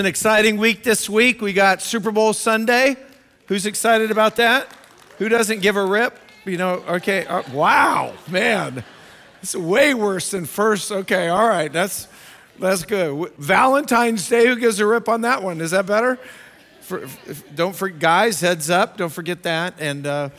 An exciting week this week? We got Super Bowl Sunday. Who's excited about that? Who doesn't give a rip? You know, okay. Uh, wow, man. It's way worse than first. Okay, all right. That's that's good. Valentine's Day, who gives a rip on that one? Is that better? For, don't forget, guys, heads up. Don't forget that. And uh,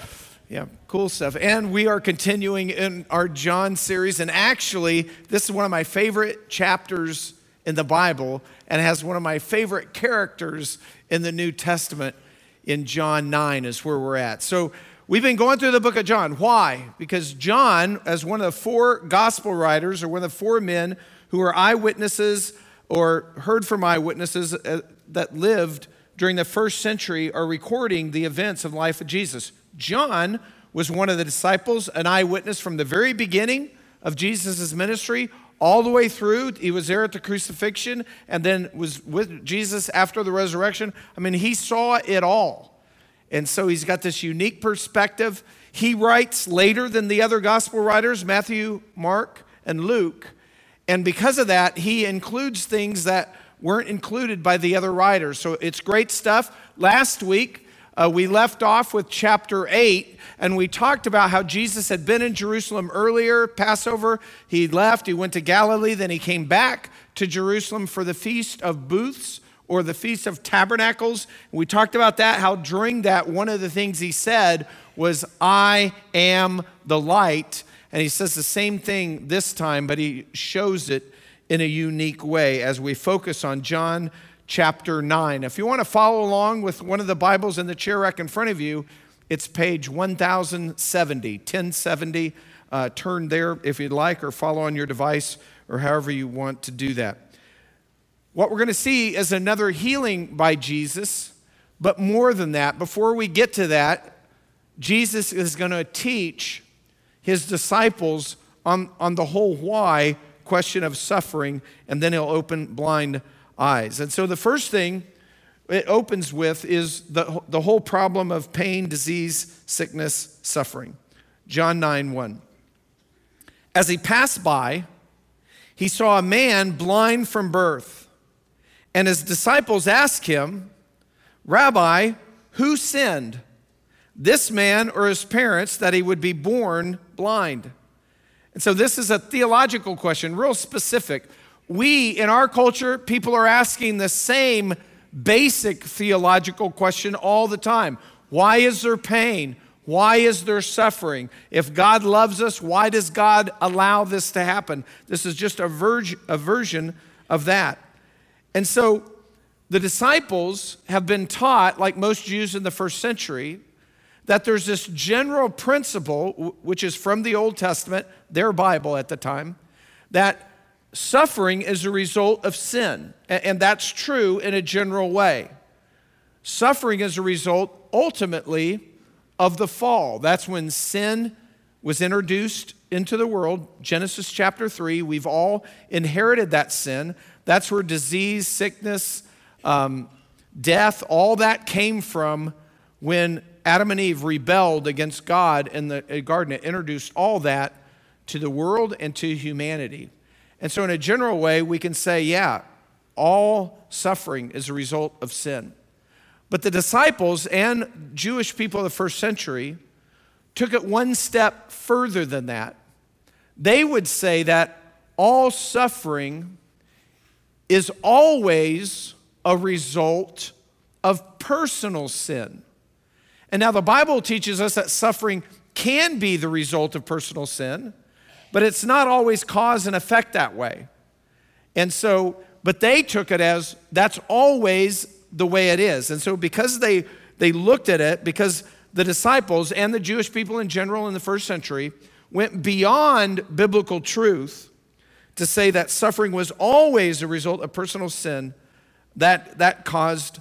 yeah, cool stuff. And we are continuing in our John series. And actually, this is one of my favorite chapters in the Bible and has one of my favorite characters in the New Testament in John 9 is where we're at. So we've been going through the book of John. Why? Because John, as one of the four gospel writers or one of the four men who are eyewitnesses or heard from eyewitnesses uh, that lived during the first century are recording the events of the life of Jesus. John was one of the disciples, an eyewitness from the very beginning of Jesus' ministry all the way through. He was there at the crucifixion and then was with Jesus after the resurrection. I mean, he saw it all. And so he's got this unique perspective. He writes later than the other gospel writers, Matthew, Mark, and Luke. And because of that, he includes things that weren't included by the other writers. So it's great stuff. Last week, uh, we left off with chapter 8, and we talked about how Jesus had been in Jerusalem earlier, Passover. He left, he went to Galilee, then he came back to Jerusalem for the Feast of Booths or the Feast of Tabernacles. We talked about that, how during that, one of the things he said was, I am the light. And he says the same thing this time, but he shows it in a unique way as we focus on John chapter 9. If you want to follow along with one of the Bibles in the chair rack in front of you, it's page 1070, 1070. Uh, turn there if you'd like, or follow on your device, or however you want to do that. What we're going to see is another healing by Jesus, but more than that, before we get to that, Jesus is going to teach his disciples on, on the whole why question of suffering, and then he'll open blind eyes. And so the first thing it opens with is the, the whole problem of pain, disease, sickness, suffering. John 9 1. As he passed by, he saw a man blind from birth. And his disciples asked him, Rabbi, who sinned, this man or his parents, that he would be born blind? And so this is a theological question, real specific we, in our culture, people are asking the same basic theological question all the time Why is there pain? Why is there suffering? If God loves us, why does God allow this to happen? This is just a, verge, a version of that. And so the disciples have been taught, like most Jews in the first century, that there's this general principle, which is from the Old Testament, their Bible at the time, that suffering is a result of sin, and that's true in a general way. Suffering is a result, ultimately, of the fall. That's when sin was introduced into the world. Genesis chapter 3, we've all inherited that sin. That's where disease, sickness, um, death, all that came from when Adam and Eve rebelled against God in the garden. It introduced all that to the world and to humanity. And so, in a general way, we can say, yeah, all suffering is a result of sin. But the disciples and Jewish people of the first century took it one step further than that. They would say that all suffering is always a result of personal sin. And now the Bible teaches us that suffering can be the result of personal sin. But it's not always cause and effect that way. And so, but they took it as that's always the way it is. And so, because they, they looked at it, because the disciples and the Jewish people in general in the first century went beyond biblical truth to say that suffering was always a result of personal sin, that, that caused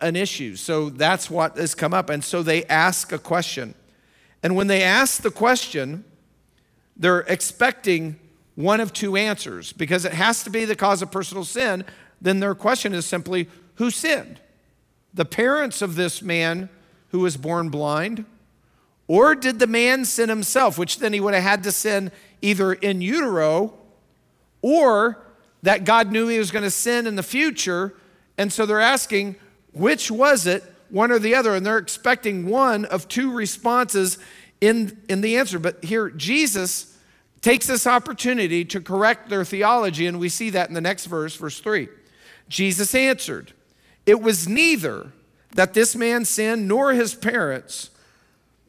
an issue. So that's what has come up. And so they ask a question. And when they ask the question, they're expecting one of two answers because it has to be the cause of personal sin. Then their question is simply who sinned? The parents of this man who was born blind? Or did the man sin himself, which then he would have had to sin either in utero or that God knew he was going to sin in the future And so they're asking, which was it, one or the other? And they're expecting one of two responses in, in the answer. But here, Jesus takes this opportunity to correct their theology, and we see that in the next verse, verse 3. Jesus answered, It was neither that this man sinned nor his parents,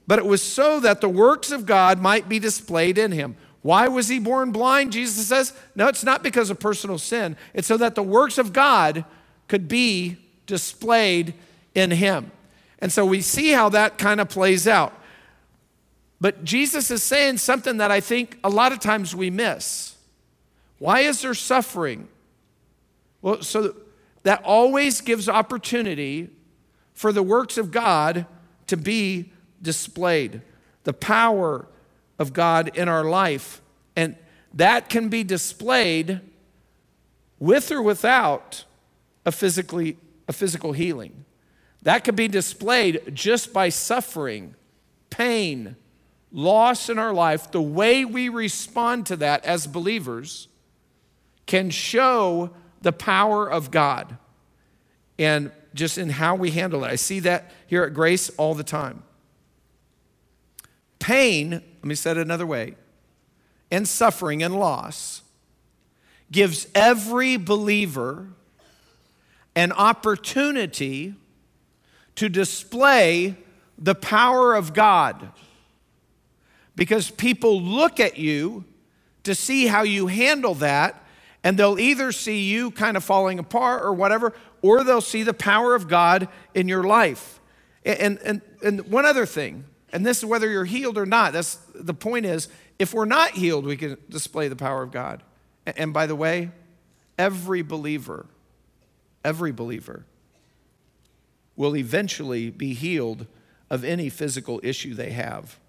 but it was so that the works of God might be displayed in him. Why was he born blind? Jesus says, No, it's not because of personal sin. It's so that the works of God could be displayed in him. And so we see how that kind of plays out. But Jesus is saying something that I think a lot of times we miss. Why is there suffering? Well, so that always gives opportunity for the works of God to be displayed. The power of God in our life. And that can be displayed with or without a, physically, a physical healing. That could be displayed just by suffering, pain, loss in our life. The way we respond to that as believers can show the power of God and just in how we handle it. I see that here at Grace all the time. Pain, let me say it another way, and suffering and loss gives every believer an opportunity to display the power of God. Because people look at you to see how you handle that, and they'll either see you kind of falling apart or whatever, or they'll see the power of God in your life. And, and, and one other thing and this is whether you're healed or not. That's the point is, if we're not healed, we can display the power of God. And by the way, every believer, every believer will eventually be healed of any physical issue they have.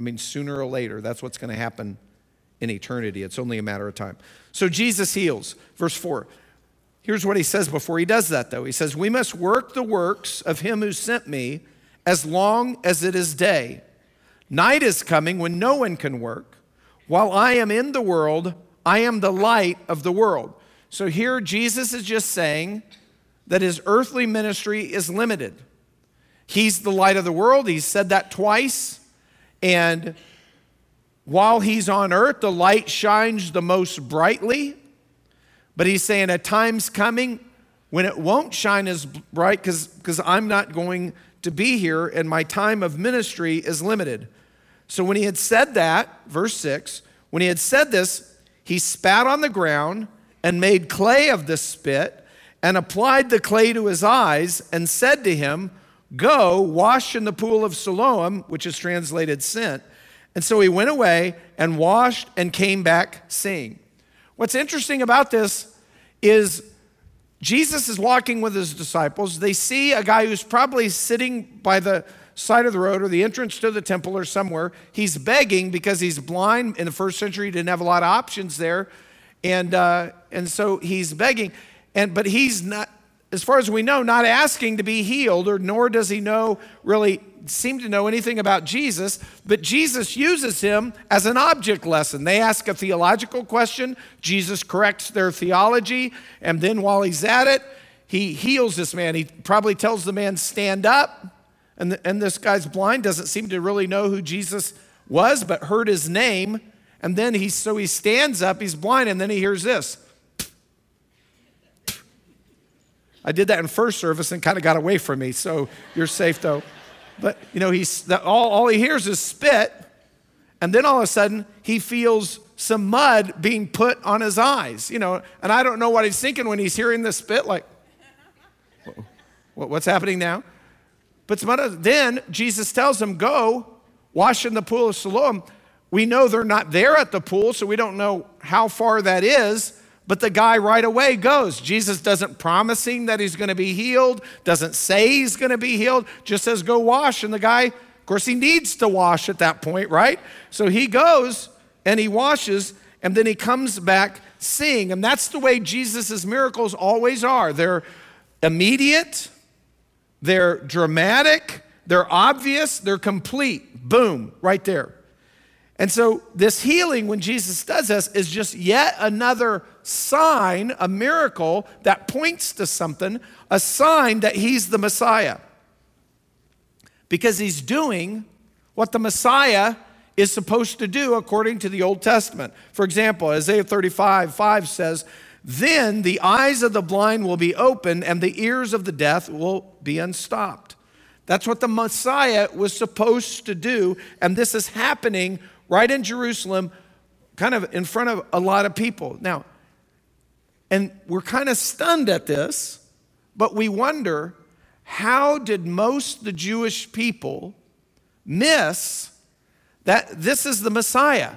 I mean, sooner or later, that's what's going to happen in eternity. It's only a matter of time. So Jesus heals. Verse 4. Here's what he says before he does that, though. He says, We must work the works of him who sent me as long as it is day. Night is coming when no one can work. While I am in the world, I am the light of the world. So here Jesus is just saying that his earthly ministry is limited. He's the light of the world. He's said that twice. And while he's on earth, the light shines the most brightly. But he's saying a time's coming when it won't shine as bright because I'm not going to be here, and my time of ministry is limited. So when he had said that, verse 6, when he had said this, he spat on the ground and made clay of the spit and applied the clay to his eyes and said to him, Go, wash in the pool of Siloam, which is translated sent. And so he went away and washed and came back seeing. What's interesting about this is Jesus is walking with his disciples. They see a guy who's probably sitting by the side of the road or the entrance to the temple or somewhere. He's begging because he's blind. In the first century, he didn't have a lot of options there. And, uh, and so he's begging. And, but he's not, as far as we know, not asking to be healed, or nor does he know really seem to know anything about Jesus, but Jesus uses him as an object lesson. They ask a theological question, Jesus corrects their theology, and then while he's at it, he heals this man. He probably tells the man, Stand up. And, the, and this guy's blind, doesn't seem to really know who Jesus was, but heard his name. And then he, so he stands up, he's blind, and then he hears this. I did that in first service and kind of got away from me, so you're safe though. But, you know, he's, all, all he hears is spit, and then all of a sudden he feels some mud being put on his eyes, you know, and I don't know what he's thinking when he's hearing the spit, like, what's happening now? But other, then Jesus tells him, go wash in the pool of Siloam. We know they're not there at the pool, so we don't know how far that is. But the guy right away goes. Jesus doesn't promise him that he's going to be healed, doesn't say he's going to be healed, just says, go wash. And the guy, of course, he needs to wash at that point, right? So he goes and he washes, and then he comes back seeing. And that's the way Jesus' miracles always are. They're immediate, they're dramatic, they're obvious, they're complete. Boom, right there. And so, this healing, when Jesus does this, is just yet another sign, a miracle that points to something, a sign that he's the Messiah. Because he's doing what the Messiah is supposed to do according to the Old Testament. For example, Isaiah 35 5 says, Then the eyes of the blind will be opened and the ears of the deaf will be unstopped. That's what the Messiah was supposed to do. And this is happening right in Jerusalem, kind of in front of a lot of people. Now, and we're kind of stunned at this, but we wonder how did most the Jewish people miss that this is the Messiah?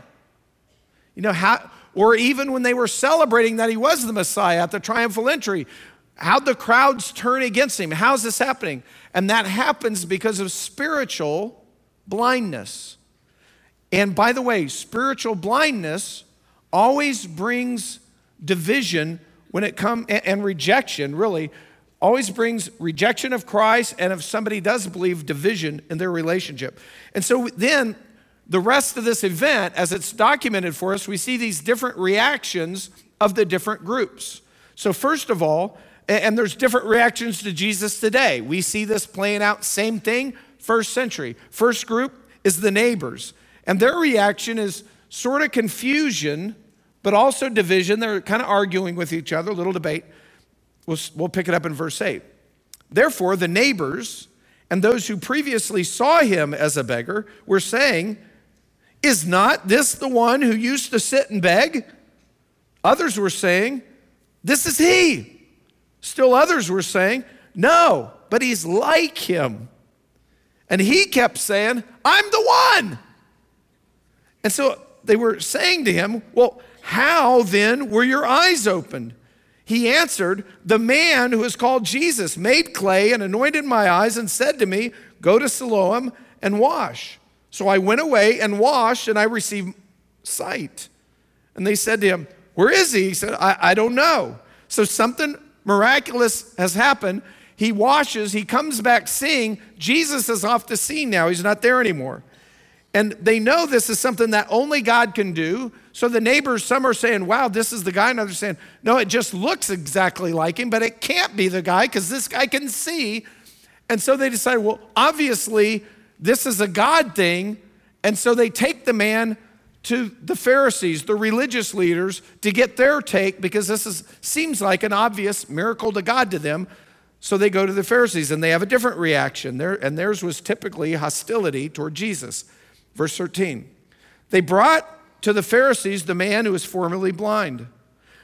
You know, how, or even when they were celebrating that he was the Messiah at the triumphal entry, how'd the crowds turn against him? How's this happening? And that happens because of spiritual blindness. And by the way, spiritual blindness always brings division when it comes and rejection really always brings rejection of Christ and if somebody does believe division in their relationship. And so then the rest of this event as it's documented for us we see these different reactions of the different groups. So first of all, and there's different reactions to Jesus today. We see this playing out same thing first century. First group is the neighbors. And their reaction is sort of confusion but also division. They're kind of arguing with each other, a little debate. We'll, we'll pick it up in verse 8. Therefore, the neighbors and those who previously saw him as a beggar were saying, Is not this the one who used to sit and beg? Others were saying, This is he. Still others were saying, No, but he's like him. And he kept saying, I'm the one. And so they were saying to him, Well, how then were your eyes opened? He answered, The man who is called Jesus made clay and anointed my eyes and said to me, Go to Siloam and wash. So I went away and washed, and I received sight. And they said to him, Where is he? He said, I, I don't know. So something miraculous has happened. He washes, he comes back seeing. Jesus is off the scene now, he's not there anymore. And they know this is something that only God can do. So the neighbors, some are saying, wow, this is the guy. And others saying, no, it just looks exactly like him, but it can't be the guy because this guy can see. And so they decide, well, obviously, this is a God thing. And so they take the man to the Pharisees, the religious leaders, to get their take because this is, seems like an obvious miracle to God to them. So they go to the Pharisees and they have a different reaction. Their, and theirs was typically hostility toward Jesus. Verse 13 They brought to the Pharisees the man who was formerly blind.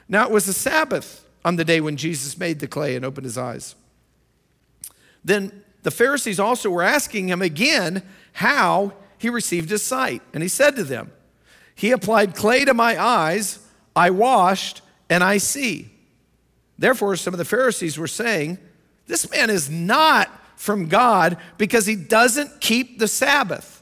Now it was the Sabbath on the day when Jesus made the clay and opened his eyes. Then the Pharisees also were asking him again how he received his sight. And he said to them, He applied clay to my eyes, I washed, and I see. Therefore, some of the Pharisees were saying, This man is not from God because he doesn't keep the Sabbath.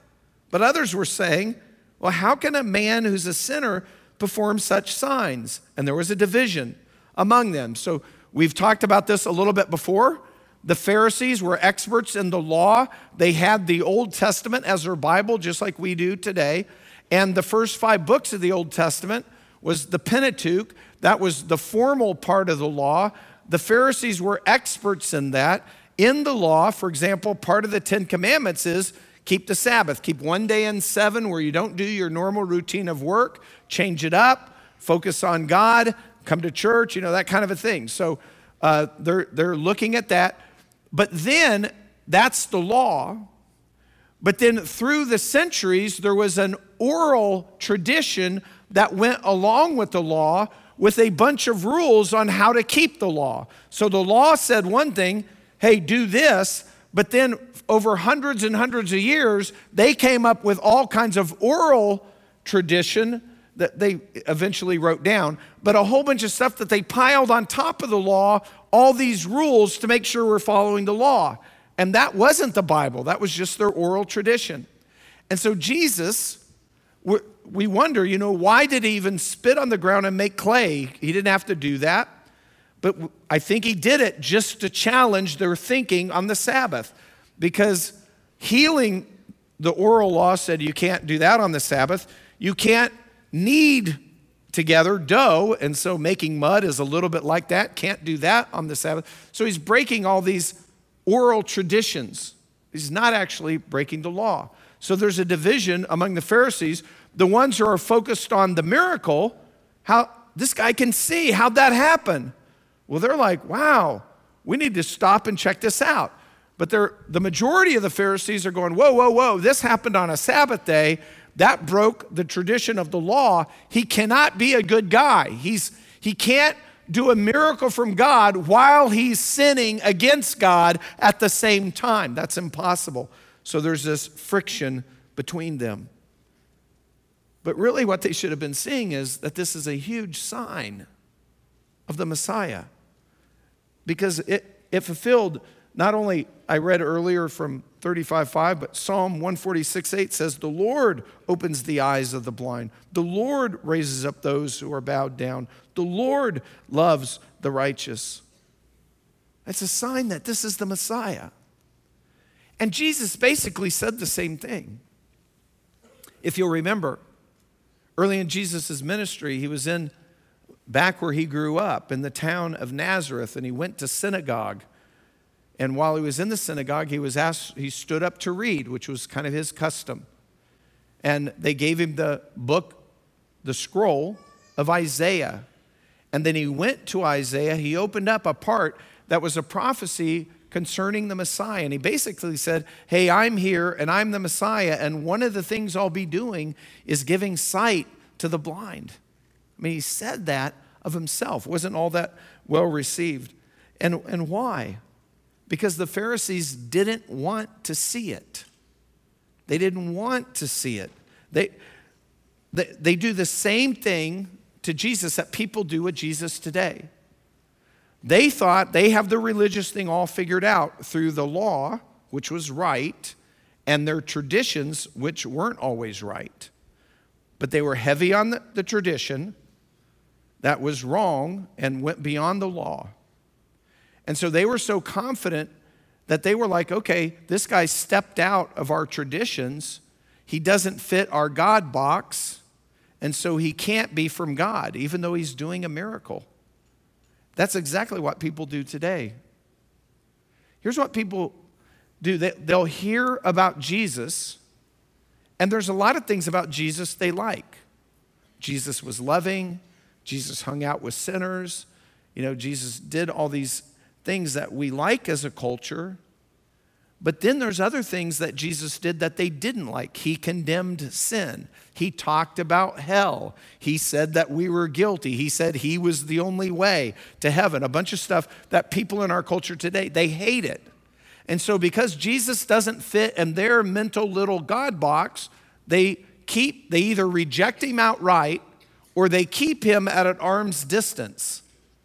But others were saying, well, how can a man who's a sinner perform such signs? And there was a division among them. So we've talked about this a little bit before. The Pharisees were experts in the law. They had the Old Testament as their Bible, just like we do today. And the first five books of the Old Testament was the Pentateuch. That was the formal part of the law. The Pharisees were experts in that. In the law, for example, part of the Ten Commandments is Keep the Sabbath. Keep one day in seven where you don't do your normal routine of work. Change it up. Focus on God. Come to church, you know, that kind of a thing. So uh, they're, they're looking at that. But then that's the law. But then through the centuries, there was an oral tradition that went along with the law with a bunch of rules on how to keep the law. So the law said one thing hey, do this. But then over hundreds and hundreds of years, they came up with all kinds of oral tradition that they eventually wrote down, but a whole bunch of stuff that they piled on top of the law, all these rules to make sure we're following the law. And that wasn't the Bible, that was just their oral tradition. And so Jesus, we wonder, you know, why did he even spit on the ground and make clay? He didn't have to do that. But I think he did it just to challenge their thinking on the Sabbath because healing, the oral law said you can't do that on the Sabbath. You can't knead together dough. And so making mud is a little bit like that. Can't do that on the Sabbath. So he's breaking all these oral traditions. He's not actually breaking the law. So there's a division among the Pharisees. The ones who are focused on the miracle, how this guy can see, how'd that happen? Well, they're like, wow, we need to stop and check this out. But the majority of the Pharisees are going, whoa, whoa, whoa, this happened on a Sabbath day. That broke the tradition of the law. He cannot be a good guy. He's, he can't do a miracle from God while he's sinning against God at the same time. That's impossible. So there's this friction between them. But really, what they should have been seeing is that this is a huge sign of the Messiah because it, it fulfilled not only I read earlier from 35:5, but Psalm 146:8 says, "The Lord opens the eyes of the blind. The Lord raises up those who are bowed down. The Lord loves the righteous." It's a sign that this is the Messiah. And Jesus basically said the same thing. If you'll remember, early in Jesus' ministry, he was in back where he grew up in the town of Nazareth, and he went to synagogue and while he was in the synagogue, he was asked, he stood up to read, which was kind of his custom. And they gave him the book, the scroll of Isaiah. And then he went to Isaiah. He opened up a part that was a prophecy concerning the Messiah. And he basically said, Hey, I'm here and I'm the Messiah. And one of the things I'll be doing is giving sight to the blind. I mean, he said that of himself. Wasn't all that well received. And, and why? Because the Pharisees didn't want to see it. They didn't want to see it. They, they, they do the same thing to Jesus that people do with Jesus today. They thought they have the religious thing all figured out through the law, which was right, and their traditions, which weren't always right. But they were heavy on the, the tradition that was wrong and went beyond the law. And so they were so confident that they were like, okay, this guy stepped out of our traditions. He doesn't fit our God box. And so he can't be from God, even though he's doing a miracle. That's exactly what people do today. Here's what people do they'll hear about Jesus, and there's a lot of things about Jesus they like. Jesus was loving, Jesus hung out with sinners, you know, Jesus did all these things that we like as a culture. But then there's other things that Jesus did that they didn't like. He condemned sin. He talked about hell. He said that we were guilty. He said he was the only way to heaven. A bunch of stuff that people in our culture today, they hate it. And so because Jesus doesn't fit in their mental little God box, they keep they either reject him outright or they keep him at an arm's distance.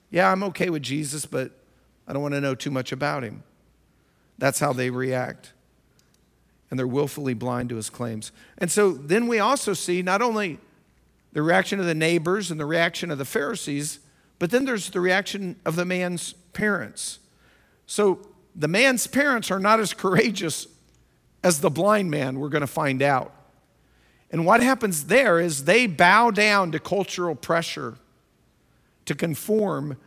Yeah, I'm okay with Jesus, but I don't want to know too much about him. That's how they react. And they're willfully blind to his claims. And so then we also see not only the reaction of the neighbors and the reaction of the Pharisees, but then there's the reaction of the man's parents. So the man's parents are not as courageous as the blind man, we're going to find out. And what happens there is they bow down to cultural pressure to conform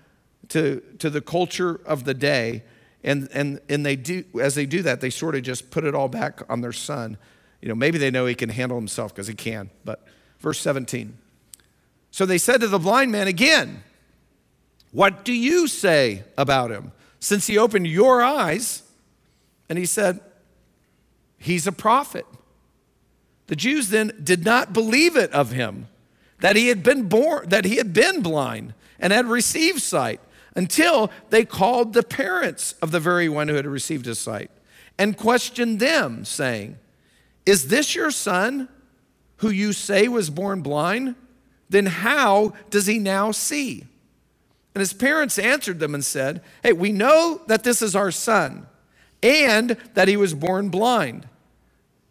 to, to the culture of the day. And, and, and they do, as they do that, they sort of just put it all back on their son. You know, maybe they know he can handle himself because he can. But verse 17. So they said to the blind man again, What do you say about him? Since he opened your eyes, and he said, He's a prophet. The Jews then did not believe it of him that he had been born, that he had been blind and had received sight until they called the parents of the very one who had received his sight and questioned them, saying, Is this your son who you say was born blind? Then how does he now see? And his parents answered them and said, Hey, we know that this is our son and that he was born blind.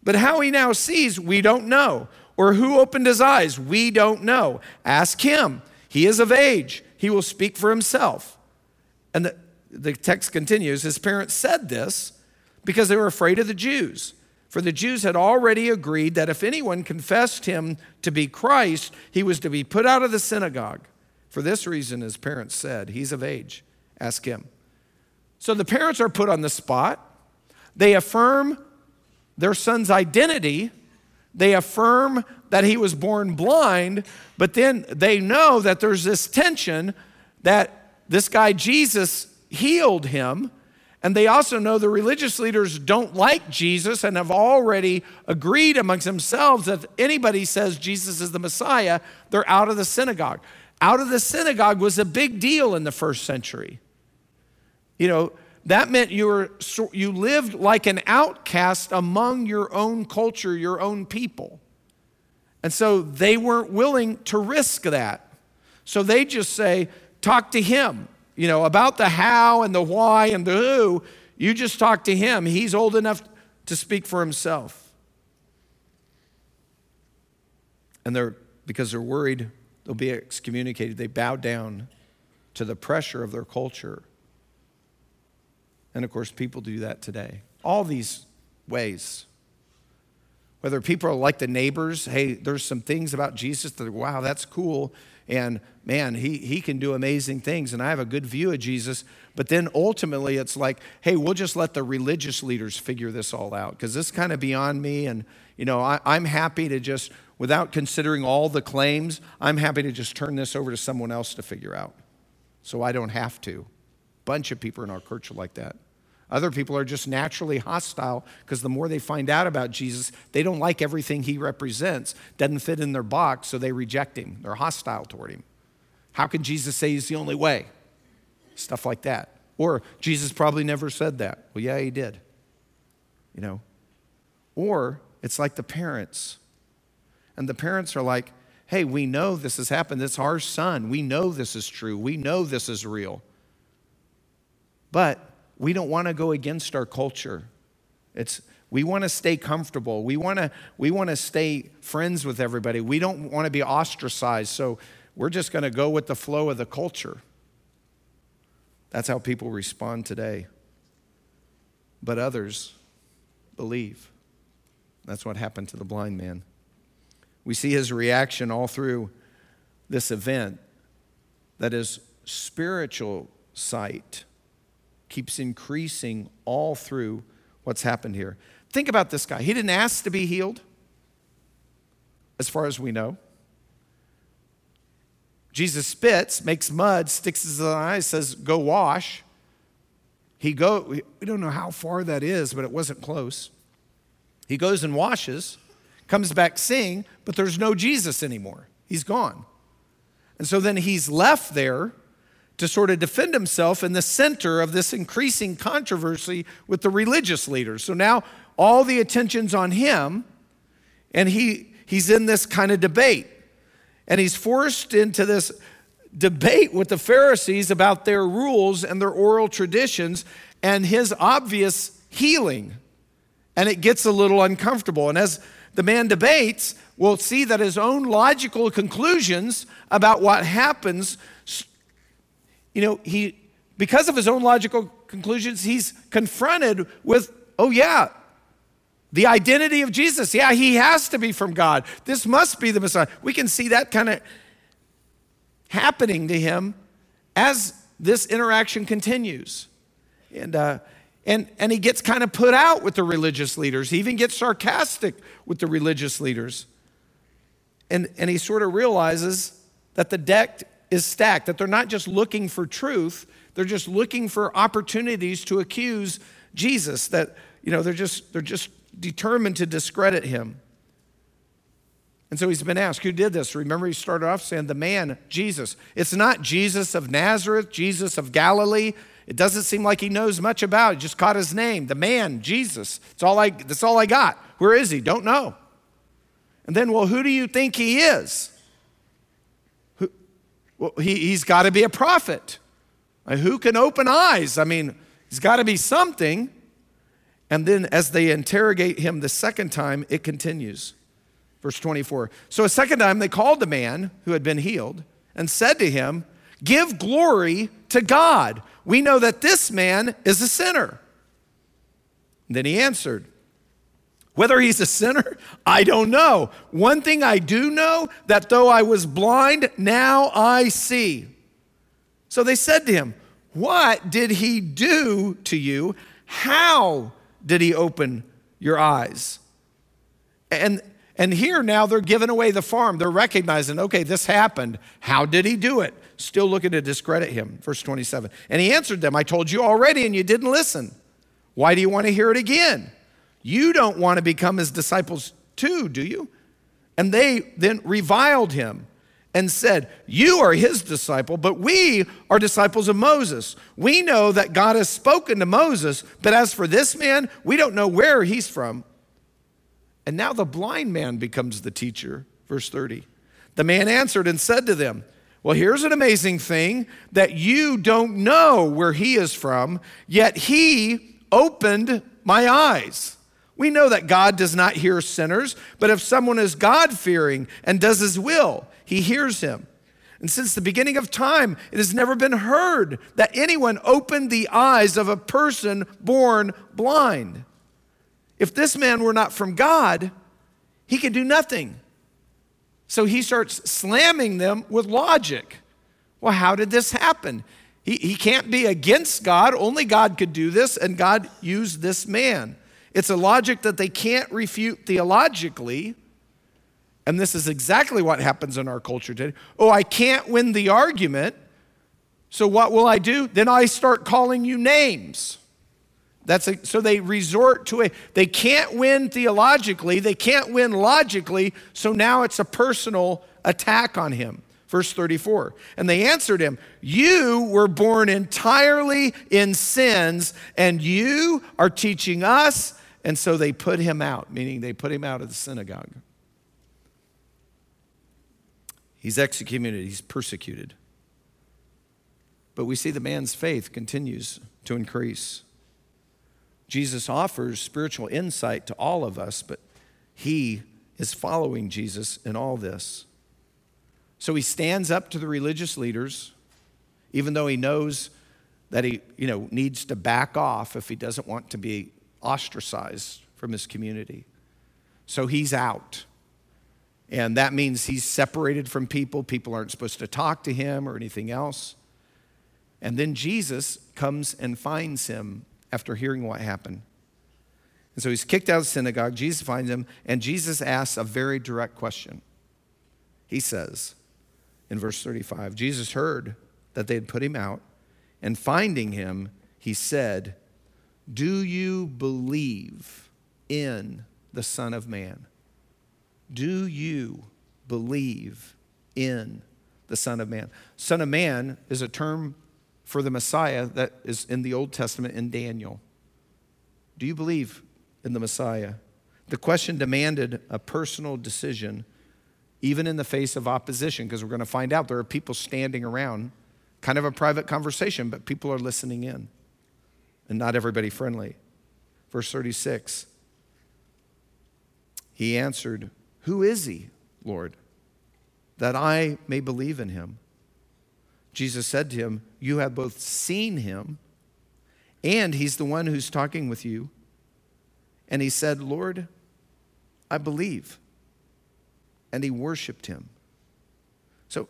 But how he now sees, we don't know. Or who opened his eyes, we don't know. Ask him. He is of age, he will speak for himself. And the, the text continues His parents said this because they were afraid of the Jews, For the Jews had already agreed that if anyone confessed him to be Christ, he was to be put out of the synagogue. For this reason, his parents said, He's of age, ask him. So the parents are put on the spot. They affirm their son's identity. They affirm that he was born blind, but then they know that there's this tension that this guy Jesus healed him. And they also know the religious leaders don't like Jesus and have already agreed amongst themselves that if anybody says Jesus is the Messiah, they're out of the synagogue. Out of the synagogue was a big deal in the first century. You know, that meant you were you lived like an outcast among your own culture, your own people. And so they weren't willing to risk that. So they just say, talk to him. You know, about the how and the why and the who, you just talk to him. He's old enough to speak for himself. And they're because they're worried they'll be excommunicated, they bow down to the pressure of their culture. And of course, people do that today. All these ways. Whether people are like the neighbors, hey, there's some things about Jesus that, wow, that's cool. And man, he, he can do amazing things. And I have a good view of Jesus. But then ultimately, it's like, hey, we'll just let the religious leaders figure this all out because this is kind of beyond me. And, you know, I, I'm happy to just, without considering all the claims, I'm happy to just turn this over to someone else to figure out. So I don't have to. Bunch of people in our church are like that. Other people are just naturally hostile because the more they find out about Jesus, they don't like everything he represents, doesn't fit in their box, so they reject him. They're hostile toward him. How can Jesus say he's the only way? Stuff like that. Or Jesus probably never said that. Well, yeah, he did. You know. Or it's like the parents. And the parents are like, hey, we know this has happened. It's our son. We know this is true. We know this is real. But we don't want to go against our culture. It's, we want to stay comfortable. We want to, we want to stay friends with everybody. We don't want to be ostracized. So we're just going to go with the flow of the culture. That's how people respond today. But others believe. That's what happened to the blind man. We see his reaction all through this event that is spiritual sight keeps increasing all through what's happened here. Think about this guy. He didn't ask to be healed, as far as we know. Jesus spits, makes mud, sticks his eyes, says, Go wash. He go, we don't know how far that is, but it wasn't close. He goes and washes, comes back seeing, but there's no Jesus anymore. He's gone. And so then he's left there to sort of defend himself in the center of this increasing controversy with the religious leaders. So now all the attention's on him, and he, he's in this kind of debate. And he's forced into this debate with the Pharisees about their rules and their oral traditions and his obvious healing. And it gets a little uncomfortable. And as the man debates, we'll see that his own logical conclusions about what happens you know, he, because of his own logical conclusions, he's confronted with, oh, yeah, the identity of Jesus. Yeah, he has to be from God. This must be the Messiah. We can see that kind of happening to him as this interaction continues. And, uh, and, and he gets kind of put out with the religious leaders. He even gets sarcastic with the religious leaders. And, and he sort of realizes that the deck is stacked, that they're not just looking for truth, they're just looking for opportunities to accuse Jesus, that, you know, they're just, they're just determined to discredit him. And so he's been asked, who did this? Remember, he started off saying, the man, Jesus. It's not Jesus of Nazareth, Jesus of Galilee. It doesn't seem like he knows much about it. He just caught his name. The man, Jesus. That's all I, that's all I got. Where is he? Don't know. And then, well, who do you think he is? Well, he, he's got to be a prophet. who can open eyes? I mean, he's got to be something. And then as they interrogate him the second time, it continues. Verse 24. So a second time they called the man who had been healed and said to him, Give glory to God. We know that this man is a sinner. And then he answered, Whether he's a sinner, I don't know. One thing I do know that though I was blind, now I see. So they said to him, What did he do to you? How did he open your eyes? And and here now they're giving away the farm. They're recognizing, okay, this happened. How did he do it? Still looking to discredit him. Verse 27. And he answered them, I told you already, and you didn't listen. Why do you want to hear it again? You don't want to become his disciples too, do you? And they then reviled him and said, You are his disciple, but we are disciples of Moses. We know that God has spoken to Moses, but as for this man, we don't know where he's from. And now the blind man becomes the teacher. Verse 30. The man answered and said to them, Well, here's an amazing thing that you don't know where he is from, yet he opened my eyes. We know that God does not hear sinners, but if someone is God fearing and does his will, he hears him. And since the beginning of time, it has never been heard that anyone opened the eyes of a person born blind. If this man were not from God, he could do nothing. So he starts slamming them with logic. Well, how did this happen? He, he can't be against God. Only God could do this, and God used this man. It's a logic that they can't refute theologically. And this is exactly what happens in our culture today. Oh, I can't win the argument. So what will I do? Then I start calling you names. That's a, so they resort to a they can't win theologically, they can't win logically, so now it's a personal attack on him. Verse 34. And they answered him, You were born entirely in sins, and you are teaching us and so they put him out, meaning they put him out of the synagogue. He's excommunicated, he's persecuted. But we see the man's faith continues to increase. Jesus offers spiritual insight to all of us, but he is following Jesus in all this. So he stands up to the religious leaders, even though he knows that he you know, needs to back off if he doesn't want to be ostracized from his community. So he's out. And that means he's separated from people. People aren't supposed to talk to him or anything else. And then Jesus comes and finds him after hearing what happened. And so he's kicked out of the synagogue. Jesus finds him, and Jesus asks a very direct question. He says in verse 35 Jesus heard that they had put him out, and finding him, he said, do you believe in the Son of Man? Do you believe in the Son of Man? Son of Man is a term for the Messiah that is in the Old Testament in Daniel. Do you believe in the Messiah? The question demanded a personal decision, even in the face of opposition, because we're going to find out there are people standing around, kind of a private conversation, but people are listening in and not everybody friendly. Verse 36 He answered, Who is he, Lord, that I may believe in him? Jesus said to him, You have both seen him, and he's the one who's talking with you. And he said, Lord, I believe. And he worshiped him. So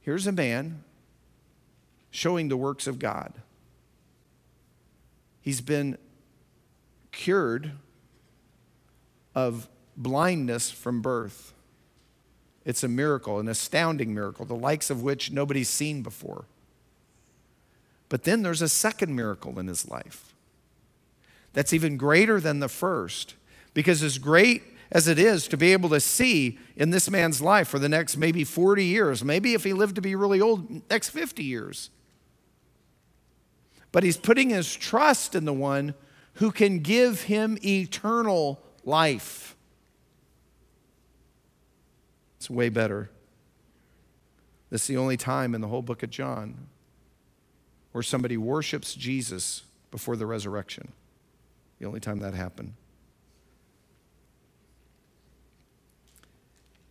here's a man showing the works of God. He's been cured of blindness from birth. It's a miracle, an astounding miracle, the likes of which nobody's seen before. But then there's a second miracle in his life that's even greater than the first, because as great as it is to be able to see in this man's life for the next maybe 40 years, maybe if he lived to be really old, next 50 years, but he's putting his trust in the one who can give him eternal life. It's way better. This is the only time in the whole book of John where somebody worships Jesus before the resurrection. The only time that happened.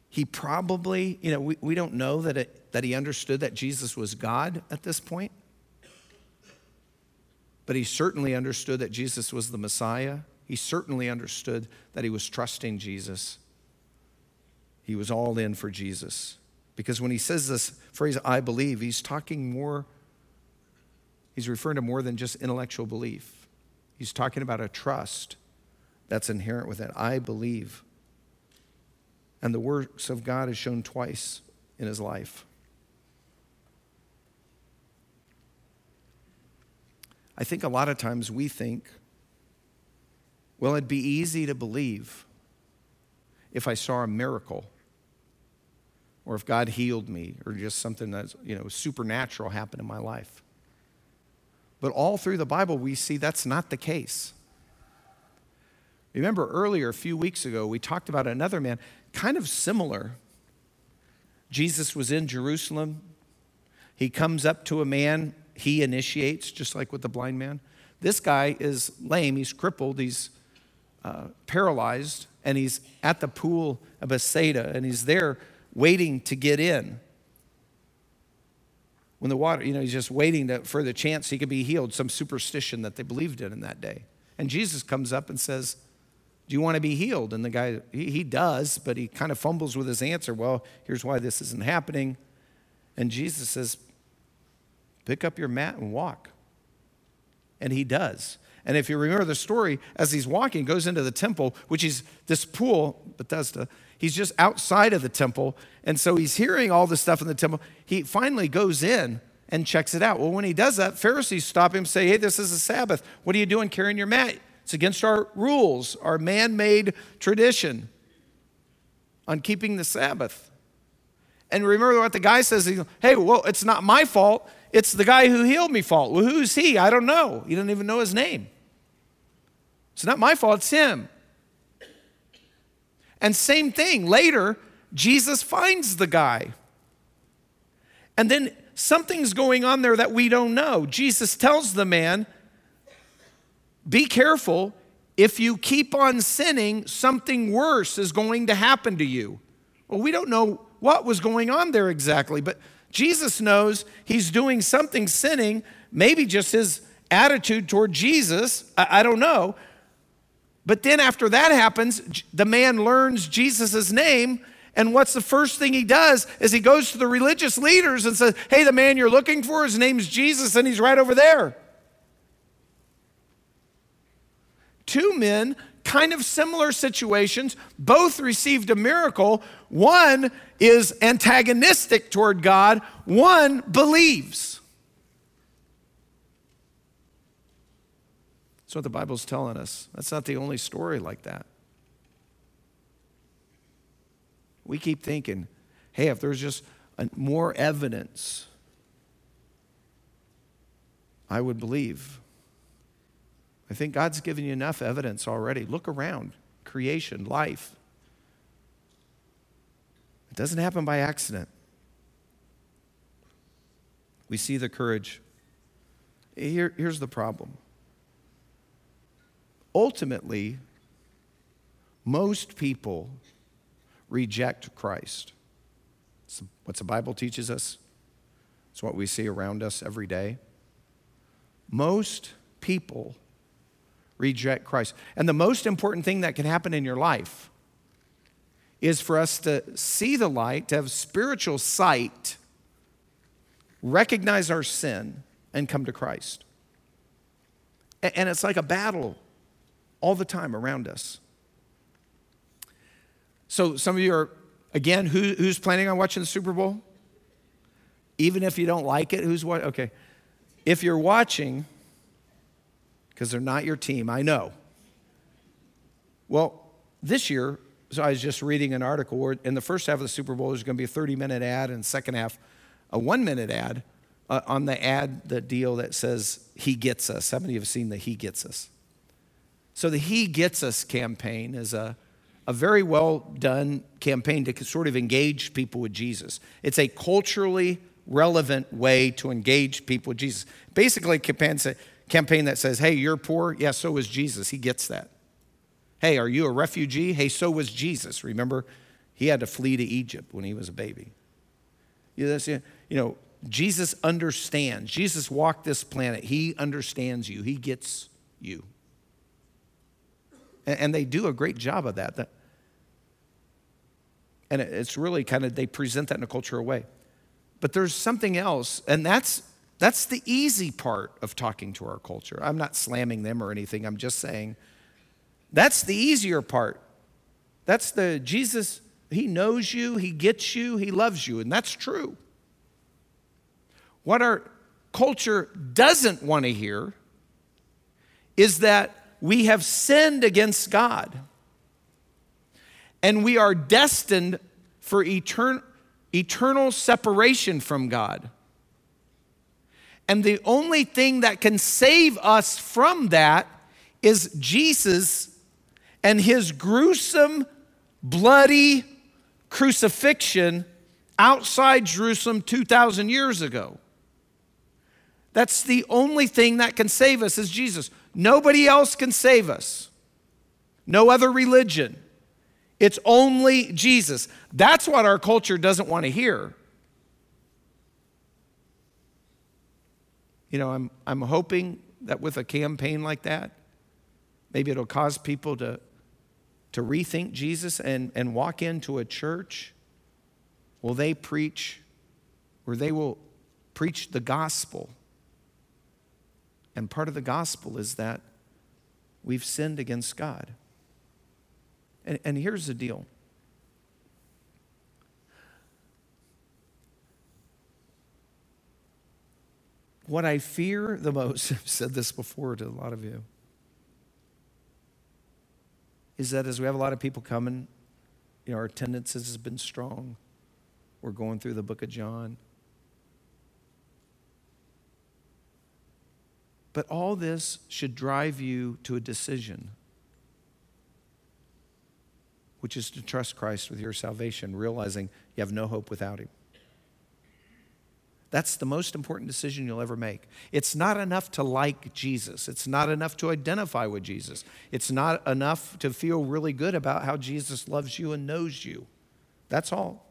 He probably, you know, we, we don't know that, it, that he understood that Jesus was God at this point but he certainly understood that Jesus was the Messiah He certainly understood that he was trusting Jesus. He was all in for Jesus. Because when he says this phrase, I believe, he's talking more, he's referring to more than just intellectual belief. He's talking about a trust that's inherent with it. I believe. And the works of God is shown twice in his life. I think a lot of times we think, well, it'd be easy to believe if I saw a miracle or if God healed me or just something that's, you know, supernatural happened in my life. But all through the Bible, we see that's not the case. Remember earlier, a few weeks ago, we talked about another man, kind of similar. Jesus was in Jerusalem. He comes up to a man he initiates, just like with the blind man. This guy is lame, he's crippled, he's uh, paralyzed, and he's at the pool of Bethsaida, and he's there waiting to get in. When the water, you know, he's just waiting to, for the chance he could be healed, some superstition that they believed in in that day. And Jesus comes up and says, Do you want to be healed? And the guy, he, he does, but he kind of fumbles with his answer. Well, here's why this isn't happening. And Jesus says, Pick up your mat and walk. And he does. And if you remember the story, as he's walking, goes into the temple, which is this pool, Bethesda. He's just outside of the temple. And so he's hearing all this stuff in the temple. He finally goes in and checks it out. Well, when he does that, Pharisees stop him say, Hey, this is a Sabbath. What are you doing carrying your mat? It's against our rules, our man made tradition on keeping the Sabbath. And remember what the guy says Hey, well, it's not my fault. It's the guy who healed me fault. Well, who's he? I don't know. He doesn't even know his name. It's not my fault, it's him. And same thing, later, Jesus finds the guy. And then something's going on there that we don't know. Jesus tells the man, Be careful. If you keep on sinning, something worse is going to happen to you. Well, we don't know what was going on there exactly, but Jesus knows he's doing something sinning, maybe just his attitude toward Jesus. I, I don't know. But then after that happens, the man learns Jesus' name. And what's the first thing he does is he goes to the religious leaders and says, Hey, the man you're looking for, his name's Jesus, and he's right over there. Two men kind of similar situations. Both received a miracle. One is antagonistic toward God, one believes. That's what the Bible's telling us. That's not the only story like that. We keep thinking, hey, if there's just more evidence, I would believe. I think God's given you enough evidence already. Look around creation, life. Doesn't happen by accident. We see the courage. Here, here's the problem. Ultimately, most people reject Christ. It's what the Bible teaches us. It's what we see around us every day. Most people reject Christ. And the most important thing that can happen in your life is for us to see the light, to have spiritual sight, recognize our sin, and come to Christ. And it's like a battle all the time around us. So, some of you are, again, who, who's planning on watching the Super Bowl? Even if you don't like it, who's what? Okay. If you're watching, because they're not your team, I know. Well, this year, so I was just reading an article where in the first half of the Super Bowl, there's going to be a 30 minute ad, and second half, a one minute ad uh, on the ad, the deal that says, He Gets Us. How many of you have seen the He Gets Us? So the He Gets Us campaign is a, a very well done campaign to sort of engage people with Jesus. It's a culturally relevant way to engage people with Jesus. Basically, a campaign campaign that says, hey, you're poor. Yeah, so is Jesus. He gets that. Hey, are you a refugee? Hey, so was Jesus. Remember, he had to flee to Egypt when he was a baby. You know, Jesus understands. Jesus walked this planet. He understands you, he gets you. And they do a great job of that. And it's really kind of, they present that in a cultural way. But there's something else, and that's that's the easy part of talking to our culture. I'm not slamming them or anything. I'm just saying that's the easier part. That's the Jesus, he knows you, he gets you, he loves you, and that's true. What our culture doesn't want to hear is that we have sinned against God and we are destined for etern- eternal separation from God. And the only thing that can save us from that is Jesus and his gruesome, bloody crucifixion outside Jerusalem 2,000 years ago. That's the only thing that can save us is Jesus. Nobody else can save us. No other religion. It's only Jesus. That's what our culture doesn't want to hear. You know, I'm, I'm hoping that with a campaign like that, maybe it'll cause people to, to rethink Jesus and, and walk into a church. Will they preach, or they will preach the gospel? And part of the gospel is that we've sinned against God. And, and here's the deal What I fear the most, I've said this before to a lot of you, is that as we have a lot of people coming, you know, our attendance has been strong. We're going through the book of John. But all this should drive you to a decision, which is to trust Christ with your salvation, realizing you have no hope without Him. That's the most important decision you'll ever make. It's not enough to like Jesus. It's not enough to identify with Jesus. It's not enough to feel really good about how Jesus loves you and knows you. That's all.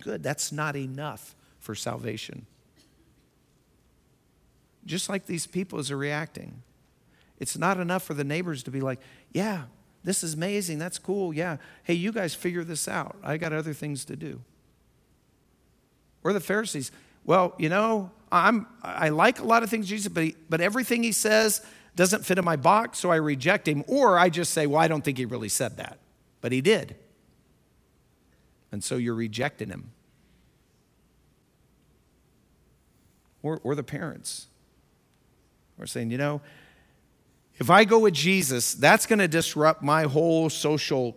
Good. That's not enough for salvation. Just like these people are reacting. It's not enough for the neighbors to be like, yeah, this is amazing. That's cool. Yeah. Hey, you guys figure this out. I got other things to do. Or the Pharisees. Well, you know, I'm, I like a lot of things Jesus, but, he, but everything he says doesn't fit in my box, so I reject him. Or I just say, well, I don't think he really said that, but he did. And so you're rejecting him. Or, or the parents. We're saying, you know, if I go with Jesus, that's going to disrupt my whole social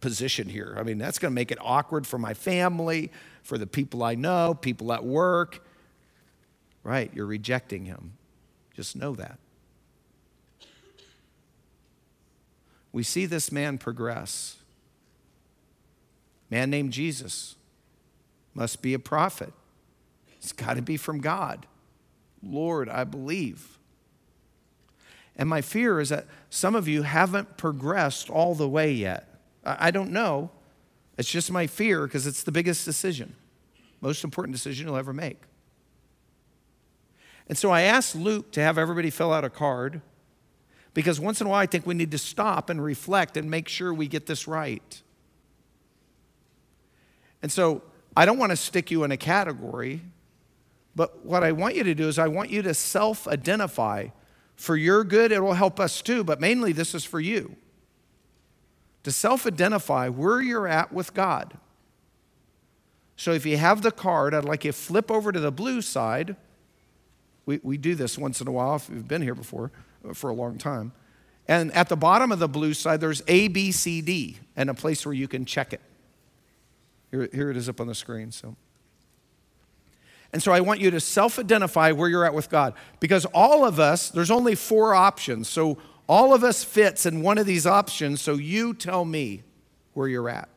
position here. I mean, that's going to make it awkward for my family for the people I know, people at work. Right, you're rejecting him. Just know that. We see this man progress. Man named Jesus must be a prophet. It's got to be from God. Lord, I believe. And my fear is that some of you haven't progressed all the way yet. I don't know. It's just my fear because it's the biggest decision, most important decision you'll ever make. And so I asked Luke to have everybody fill out a card because once in a while I think we need to stop and reflect and make sure we get this right. And so I don't want to stick you in a category, but what I want you to do is I want you to self identify. For your good, it will help us too, but mainly this is for you to self identify where you're at with God. So if you have the card, I'd like you to flip over to the blue side. We, we do this once in a while if you've been here before uh, for a long time. And at the bottom of the blue side, there's A, B, C, D, and a place where you can check it. Here, here it is up on the screen. So. And so I want you to self identify where you're at with God because all of us, there's only four options. So all of us fits in one of these options, so you tell me where you're at.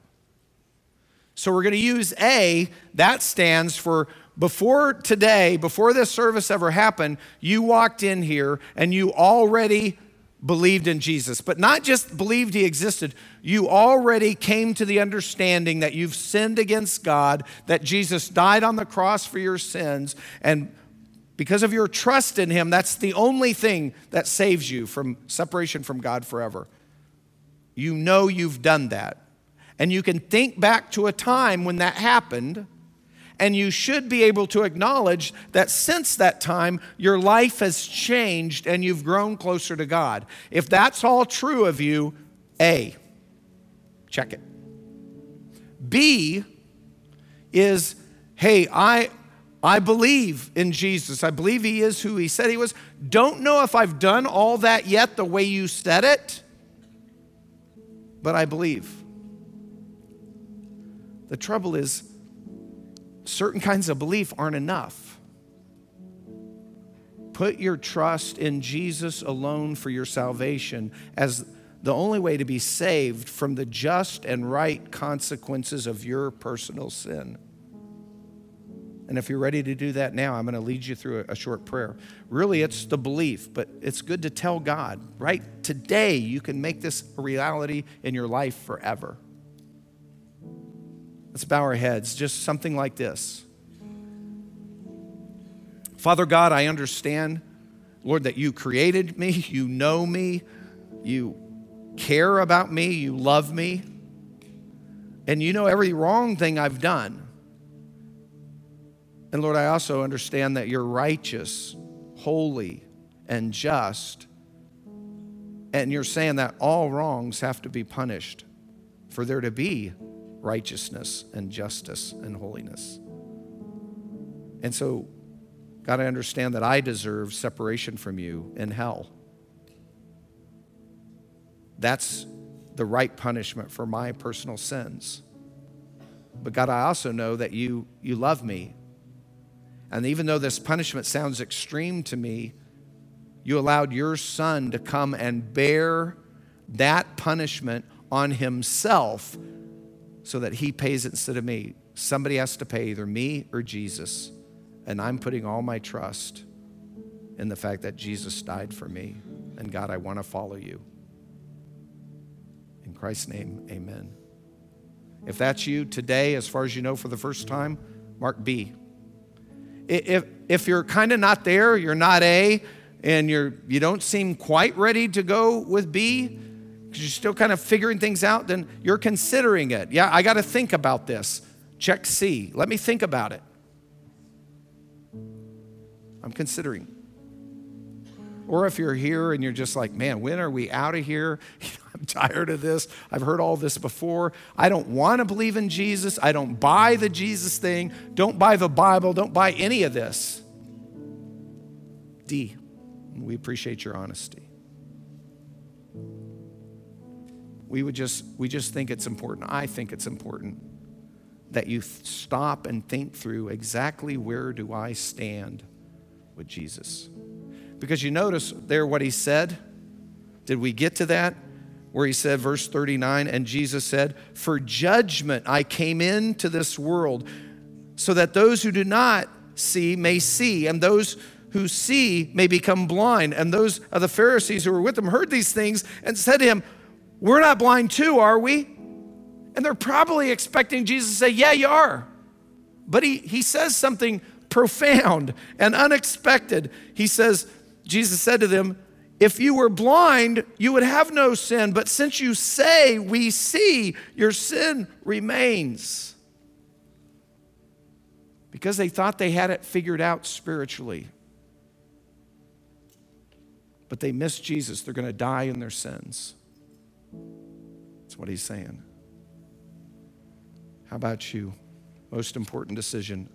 So we're going to use A, that stands for before today, before this service ever happened, you walked in here and you already believed in Jesus, but not just believed he existed, you already came to the understanding that you've sinned against God, that Jesus died on the cross for your sins, and because of your trust in Him, that's the only thing that saves you from separation from God forever. You know you've done that. And you can think back to a time when that happened, and you should be able to acknowledge that since that time, your life has changed and you've grown closer to God. If that's all true of you, A, check it. B is, hey, I, I believe in Jesus. I believe he is who he said he was. Don't know if I've done all that yet the way you said it, but I believe. The trouble is, certain kinds of belief aren't enough. Put your trust in Jesus alone for your salvation as the only way to be saved from the just and right consequences of your personal sin. And if you're ready to do that now, I'm going to lead you through a, short prayer. Really, it's the belief, but it's good to tell God, right? Today, you can make this a reality in your life forever. Let's bow our heads, just something like this. Father God, I understand, Lord, that you created me, you know me, you care about me, you love me, and you know every wrong thing I've done. And Lord, I also understand that you're righteous, holy, and just. And you're saying that all wrongs have to be punished for there to be righteousness and justice and holiness. And so, God, I understand that I deserve separation from you in hell. That's the right punishment for my personal sins. But God, I also know that you, you love me and even though this punishment sounds extreme to me, you allowed your son to come and bear that punishment on himself so that he pays it instead of me. Somebody has to pay, either me or Jesus. And I'm putting all my trust in the fact that Jesus died for me. And God, I want to follow you. In Christ's name, amen. If that's you today, as far as you know for the first time, mark B if, if you're kind of not there, you're not A, and you're, you don't seem quite ready to go with B, because you're still kind of figuring things out, then you're considering it. Yeah, I got to think about this. Check C. Let me think about it. I'm considering. Or if you're here and you're just like, man, when are we out of here? I'm tired of this. I've heard all this before. I don't want to believe in Jesus. I don't buy the Jesus thing. Don't buy the Bible. Don't buy any of this. D, we appreciate your honesty. We would just we just think it's important. I think it's important that you stop and think through exactly where do I stand with Jesus. Because you notice there what he said? Did we get to that? Where he said, verse 39, and Jesus said, For judgment I came into this world, so that those who do not see may see, and those who see may become blind. And those of the Pharisees who were with him heard these things and said to him, We're not blind too, are we? And they're probably expecting Jesus to say, Yeah, you are. But he, he says something profound and unexpected. He says, Jesus said to them, if you were blind, you would have no sin, but since you say, We see, your sin remains. Because they thought they had it figured out spiritually. But they missed Jesus. They're going to die in their sins. That's what he's saying. How about you? Most important decision